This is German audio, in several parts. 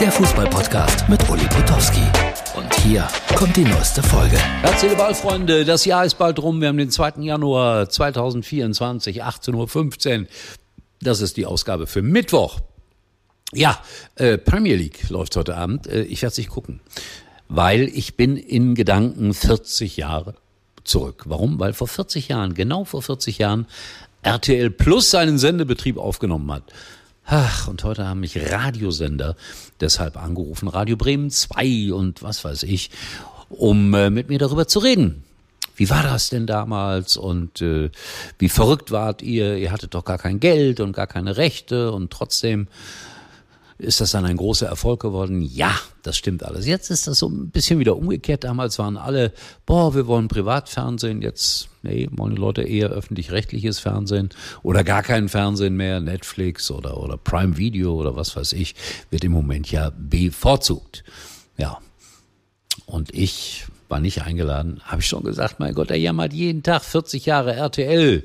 der Fußballpodcast mit Uli Potowski. Und hier kommt die neueste Folge. Herzliche Ballfreunde, das Jahr ist bald rum. Wir haben den 2. Januar 2024, 18.15 Uhr. Das ist die Ausgabe für Mittwoch. Ja, äh, Premier League läuft heute Abend. Äh, ich werde es nicht gucken, weil ich bin in Gedanken 40 Jahre zurück. Warum? Weil vor 40 Jahren, genau vor 40 Jahren, RTL Plus seinen Sendebetrieb aufgenommen hat. Ach, und heute haben mich Radiosender deshalb angerufen, Radio Bremen 2 und was weiß ich, um äh, mit mir darüber zu reden. Wie war das denn damals und äh, wie verrückt wart ihr? Ihr hattet doch gar kein Geld und gar keine Rechte und trotzdem ist das dann ein großer Erfolg geworden? Ja, das stimmt alles. Jetzt ist das so ein bisschen wieder umgekehrt. Damals waren alle, boah, wir wollen Privatfernsehen. Jetzt, nee, wollen die Leute eher öffentlich-rechtliches Fernsehen oder gar kein Fernsehen mehr. Netflix oder, oder Prime Video oder was weiß ich, wird im Moment ja bevorzugt. Ja. Und ich war nicht eingeladen. Habe ich schon gesagt, mein Gott, er jammert jeden Tag 40 Jahre RTL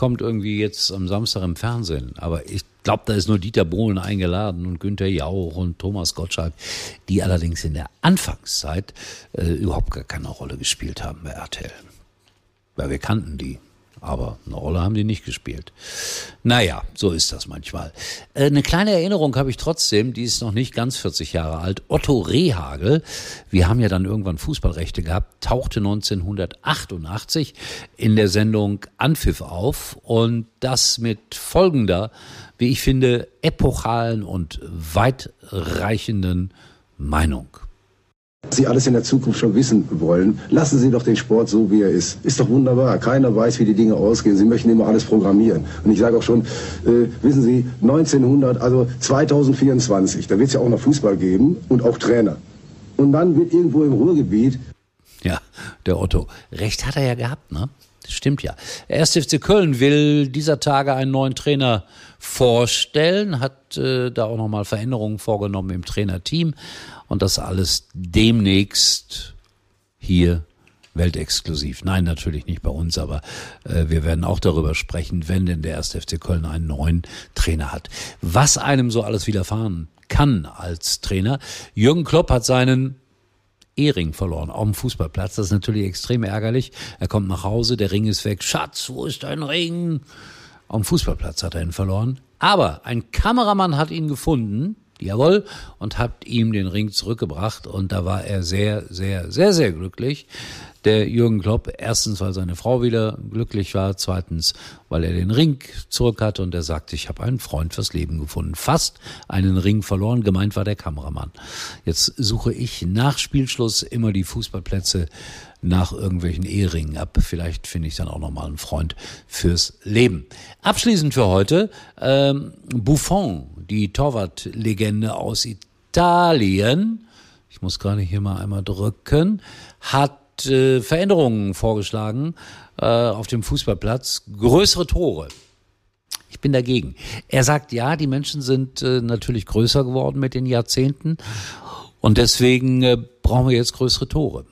kommt irgendwie jetzt am Samstag im Fernsehen. Aber ich glaube, da ist nur Dieter Bohlen eingeladen und Günther Jauch und Thomas Gottschalk, die allerdings in der Anfangszeit äh, überhaupt gar keine Rolle gespielt haben bei RTL. Weil wir kannten die. Aber eine Rolle haben die nicht gespielt. Naja, so ist das manchmal. Äh, eine kleine Erinnerung habe ich trotzdem, die ist noch nicht ganz 40 Jahre alt. Otto Rehagel, wir haben ja dann irgendwann Fußballrechte gehabt, tauchte 1988 in der Sendung Anpfiff auf und das mit folgender, wie ich finde, epochalen und weitreichenden Meinung. Sie alles in der Zukunft schon wissen wollen, lassen Sie doch den Sport so, wie er ist. Ist doch wunderbar. Keiner weiß, wie die Dinge ausgehen. Sie möchten immer alles programmieren. Und ich sage auch schon, äh, wissen Sie, 1900, also 2024, da wird es ja auch noch Fußball geben und auch Trainer. Und dann wird irgendwo im Ruhrgebiet. Ja, der Otto. Recht hat er ja gehabt, ne? Stimmt ja. Der 1. FC Köln will dieser Tage einen neuen Trainer vorstellen, hat äh, da auch nochmal Veränderungen vorgenommen im Trainerteam und das alles demnächst hier weltexklusiv. Nein, natürlich nicht bei uns, aber äh, wir werden auch darüber sprechen, wenn denn der 1. FC Köln einen neuen Trainer hat. Was einem so alles widerfahren kann als Trainer. Jürgen Klopp hat seinen Ehering verloren auf dem Fußballplatz. Das ist natürlich extrem ärgerlich. Er kommt nach Hause, der Ring ist weg. Schatz, wo ist dein Ring? Auf dem Fußballplatz hat er ihn verloren. Aber ein Kameramann hat ihn gefunden, jawohl, und hat ihm den Ring zurückgebracht. Und da war er sehr, sehr, sehr, sehr glücklich der Jürgen Klopp. Erstens, weil seine Frau wieder glücklich war. Zweitens, weil er den Ring zurück hatte und er sagte, ich habe einen Freund fürs Leben gefunden. Fast einen Ring verloren. Gemeint war der Kameramann. Jetzt suche ich nach Spielschluss immer die Fußballplätze nach irgendwelchen Eheringen ab. Vielleicht finde ich dann auch nochmal einen Freund fürs Leben. Abschließend für heute, ähm, Buffon, die Torwartlegende aus Italien, ich muss gerade hier mal einmal drücken, äh, Veränderungen vorgeschlagen äh, auf dem Fußballplatz. Größere Tore. Ich bin dagegen. Er sagt, ja, die Menschen sind äh, natürlich größer geworden mit den Jahrzehnten und deswegen äh, brauchen wir jetzt größere Tore.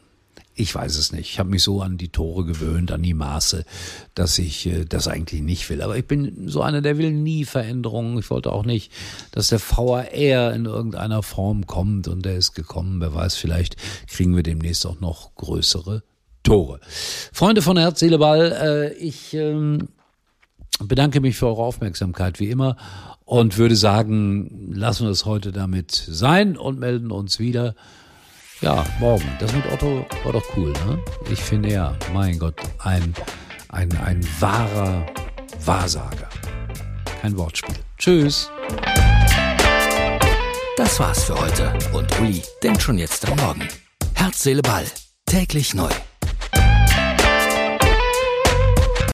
Ich weiß es nicht. Ich habe mich so an die Tore gewöhnt, an die Maße, dass ich äh, das eigentlich nicht will. Aber ich bin so einer, der will nie Veränderungen. Ich wollte auch nicht, dass der VAR in irgendeiner Form kommt und der ist gekommen. Wer weiß, vielleicht kriegen wir demnächst auch noch größere Tore. Freunde von Herz, Seele, Ball, äh, ich ähm, bedanke mich für eure Aufmerksamkeit wie immer und würde sagen, lassen wir es heute damit sein und melden uns wieder. Ja, morgen. Das mit Otto war doch cool, ne? Ich finde ja, mein Gott, ein, ein, ein wahrer Wahrsager. Kein Wortspiel. Tschüss. Das war's für heute. Und Uli denkt schon jetzt am Morgen. Herz, Seele, Ball. Täglich neu.